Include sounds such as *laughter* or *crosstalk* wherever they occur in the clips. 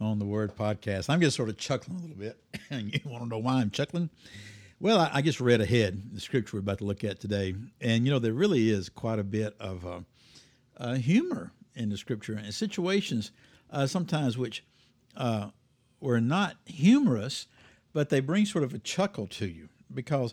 on the Word Podcast. I'm just sort of chuckling a little bit. *laughs* And you want to know why I'm chuckling? Well, I, I, just read ahead the scripture we're about to look at today. And, you know, there really is quite a bit of uh, uh, humor in the scripture and situations uh, sometimes which uh, were not humorous, but they bring sort of a chuckle to you because,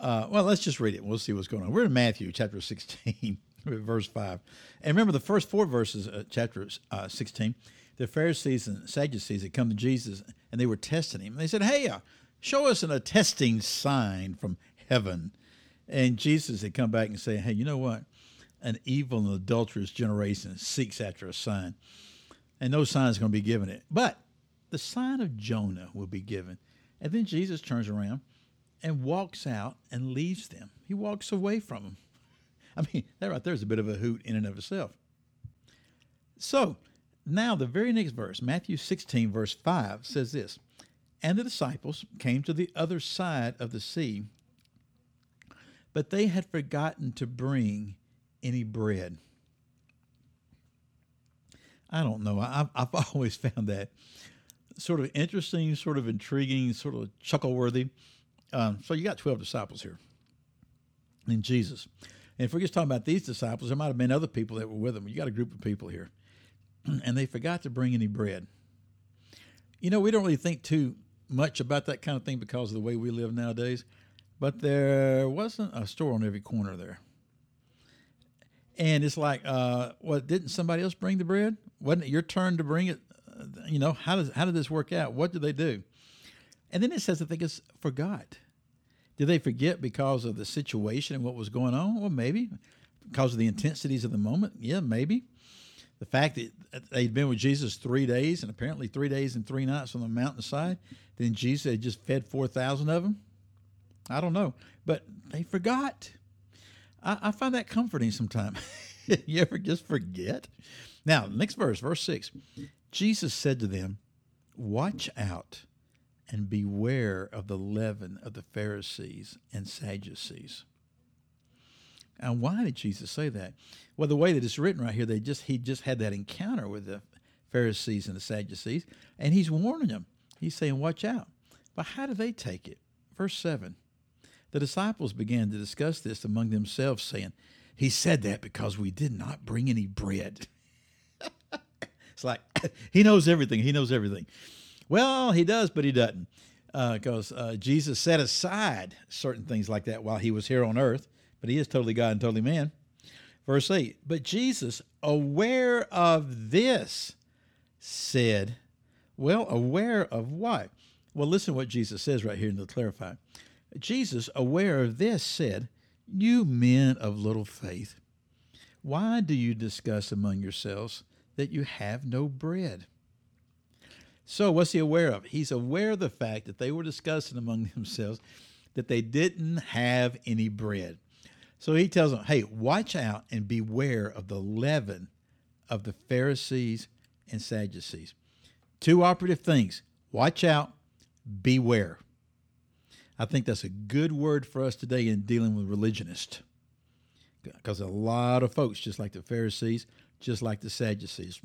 uh, well, let's just read it. We'll see what's going on. We're in Matthew chapter *laughs* 16 verse 5. And remember the first four verses, chapter uh, 16, the Pharisees and Sadducees had come to Jesus and they were testing him. They said, Hey, uh, show us an attesting sign from heaven. And Jesus had come back and said, Hey, you know what? An evil and adulterous generation seeks after a sign. And no sign is going to be given it. But the sign of Jonah will be given. And then Jesus turns around and walks out and leaves them. He walks away from them. *laughs* I mean, that right there is a bit of a hoot in and of itself. So now the very next verse, Matthew 16, verse 5, says this And the disciples came to the other side of the sea, but they had forgotten to bring any bread. I don't know. I've, I've *laughs* always found that sort of interesting, sort of intriguing, sort of chuckle worthy. Um, so you got 12 disciples here in Jesus. And if we're just talking about these disciples, there might have been other people that were with them. You got a group of people here. *clears throat* and they forgot to bring any bread. You know, we don't really think too much about that kind of thing because of the way we live nowadays, but there wasn't a store on every corner there. And it's like, uh, what, didn't somebody else bring the bread? Wasn't it your turn to bring it? Uh, you know, how, does, how did this work out? What did they do? And then it says that they just forgot. Did they forget because of the situation and what was going on? Well, maybe. Because of the intensities of the moment? Yeah, maybe. The fact that they'd been with Jesus three days and apparently three days and three nights on the mountainside, then Jesus had just fed 4,000 of them? I don't know. But they forgot. I, I find that comforting sometimes. *laughs* you ever just forget? Now, next verse, verse 6. Jesus said to them, Watch out and beware of the leaven of the Pharisees and Sadducees. And why did Jesus say that? Well, the way that it's written right here, they just he just had that encounter with the Pharisees and the Sadducees, and he's warning them. He's saying, "Watch out." But how do they take it? Verse seven. The disciples began to discuss this among themselves, saying, He said that because we did not bring any bread. *laughs* it's like *laughs* he knows everything. He knows everything. Well, he does, but he doesn't. Because uh, uh, Jesus set aside certain things like that while he was here on earth, but he is totally God and totally man. Verse 8 But Jesus, aware of this, said, Well, aware of what? Well, listen to what Jesus says right here the clarify. Jesus, aware of this, said, You men of little faith, why do you discuss among yourselves that you have no bread? So, what's he aware of? He's aware of the fact that they were discussing among *laughs* themselves that they didn't have any bread. So he tells them, hey, watch out and beware of the leaven of the Pharisees and Sadducees. Two operative things watch out, beware. I think that's a good word for us today in dealing with religionists. Because a lot of folks, just like the Pharisees, just like the Sadducees,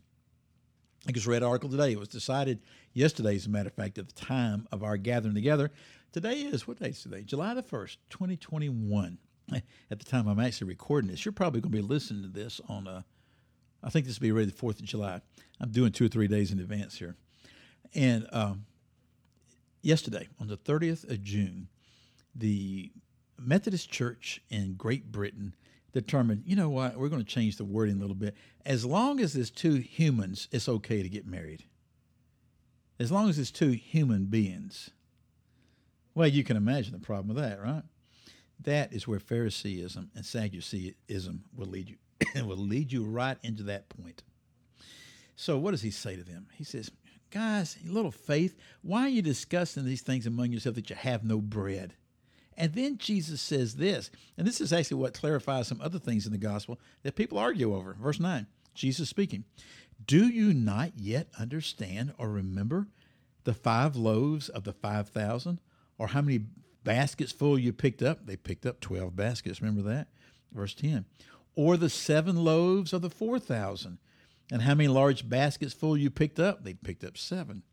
I just read an article today. It was decided yesterday, as a matter of fact, at the time of our gathering together. Today is, what day is today? July the 1st, 2021. *laughs* At the time I'm actually recording this, you're probably going to be listening to this on, uh, I think this will be ready the 4th of July. I'm doing two or three days in advance here. And um, yesterday, on the 30th of June, the Methodist Church in Great Britain determined, you know what, we're going to change the wording a little bit. As long as it's two humans, it's okay to get married. As long as it's two human beings. Well, you can imagine the problem with that, right? That is where Phariseeism and Sadduceeism will lead you. it *coughs* will lead you right into that point. So, what does he say to them? He says, Guys, little faith, why are you discussing these things among yourself that you have no bread? And then Jesus says this, and this is actually what clarifies some other things in the gospel that people argue over. Verse 9, Jesus speaking, Do you not yet understand or remember the five loaves of the 5,000, or how many baskets full you picked up? They picked up 12 baskets. Remember that? Verse 10. Or the seven loaves of the 4,000, and how many large baskets full you picked up? They picked up seven.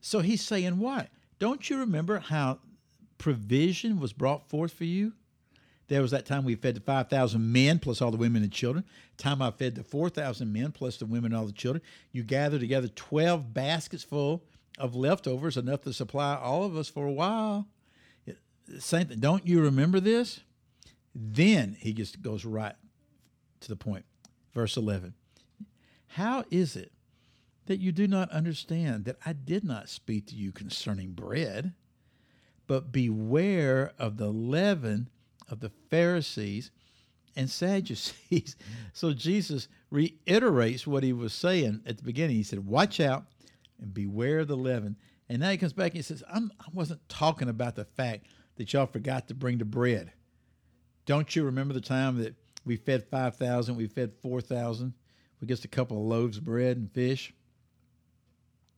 So he's saying, What? Don't you remember how provision was brought forth for you? There was that time we fed the 5,000 men plus all the women and children. Time I fed the 4,000 men plus the women and all the children. You gathered together 12 baskets full of leftovers, enough to supply all of us for a while. Same thing. Don't you remember this? Then he just goes right to the point. Verse 11. How is it that you do not understand that I did not speak to you concerning bread, but beware of the leaven of the Pharisees and Sadducees? *laughs* so Jesus reiterates what he was saying at the beginning. He said, Watch out and beware of the leaven. And now he comes back and he says, I'm, I wasn't talking about the fact that y'all forgot to bring the bread. Don't you remember the time that we fed 5,000, we fed 4,000, we just a couple of loaves of bread and fish?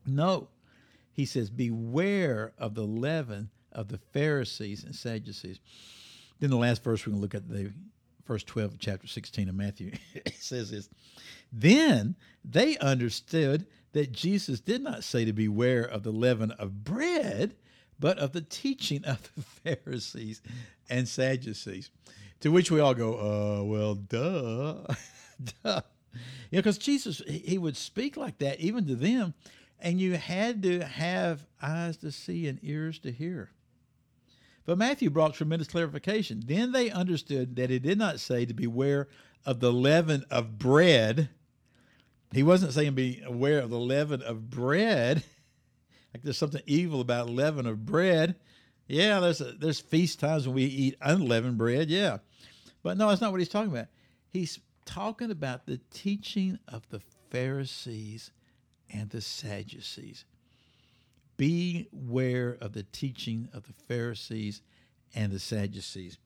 No. He says, Beware of the leaven of the Pharisees and Sadducees. Then the last verse we're going to look at the verse 12 of chapter 16 of Matthew. *laughs* says this Then they understood that Jesus did not say to beware of the leaven of bread, but of the teaching of the *laughs* Pharisees and Sadducees. To which we all go, uh, well, duh. *laughs* duh. You know, because Jesus, he would speak like that even to them, and you had to have eyes to see and ears to hear. But Matthew brought tremendous clarification. Then they understood that he did not say to beware of the leaven of bread. He wasn't saying be aware of the leaven of bread. *laughs* like there's something evil about leaven of bread. Yeah, there's a, there's feast times when we eat unleavened bread. Yeah, but no, that's not what he's talking about. He's talking about the teaching of the Pharisees and the Sadducees. Beware of the teaching of the Pharisees and the Sadducees.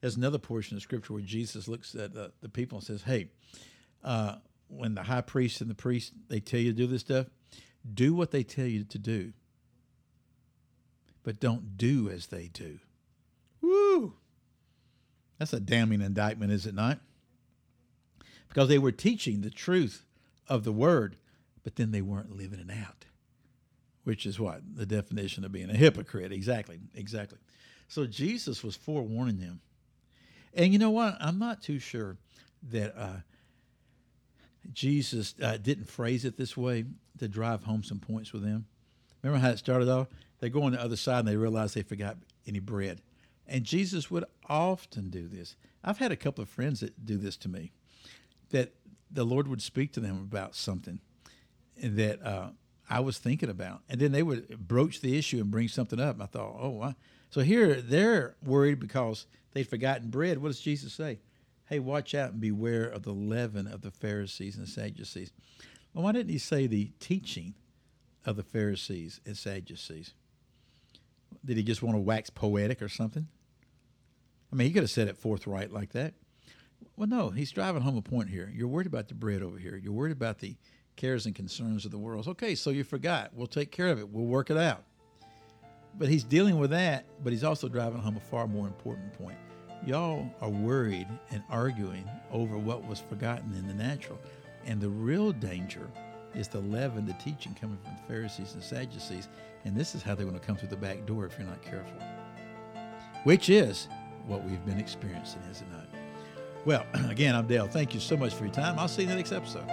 There's another portion of scripture where Jesus looks at the, the people and says, Hey, uh, when the high priest and the priest they tell you to do this stuff, do what they tell you to do, but don't do as they do. Woo! That's a damning indictment, is it not? Because they were teaching the truth of the word, but then they weren't living it out which is what the definition of being a hypocrite. Exactly, exactly. So Jesus was forewarning them, and you know what? I'm not too sure that uh, Jesus uh, didn't phrase it this way to drive home some points with them. Remember how it started off? They go on the other side and they realize they forgot any bread. And Jesus would often do this. I've had a couple of friends that do this to me, that the Lord would speak to them about something that uh, I was thinking about. And then they would broach the issue and bring something up. I thought, oh. So here they're worried because they'd forgotten bread. What does Jesus say? Hey, watch out and beware of the leaven of the Pharisees and Sadducees. Well, why didn't he say the teaching of the Pharisees and Sadducees? Did he just want to wax poetic or something? I mean, he could have said it forthright like that. Well, no, he's driving home a point here. You're worried about the bread over here. You're worried about the cares and concerns of the world. Okay, so you forgot. We'll take care of it. We'll work it out. But he's dealing with that, but he's also driving home a far more important point. Y'all are worried and arguing over what was forgotten in the natural. And the real danger is the leaven, the teaching coming from the Pharisees and Sadducees. And this is how they're going to come through the back door if you're not careful. Which is what we've been experiencing, is it not? Well, *clears throat* again, I'm Dale. Thank you so much for your time. I'll see you in the next episode.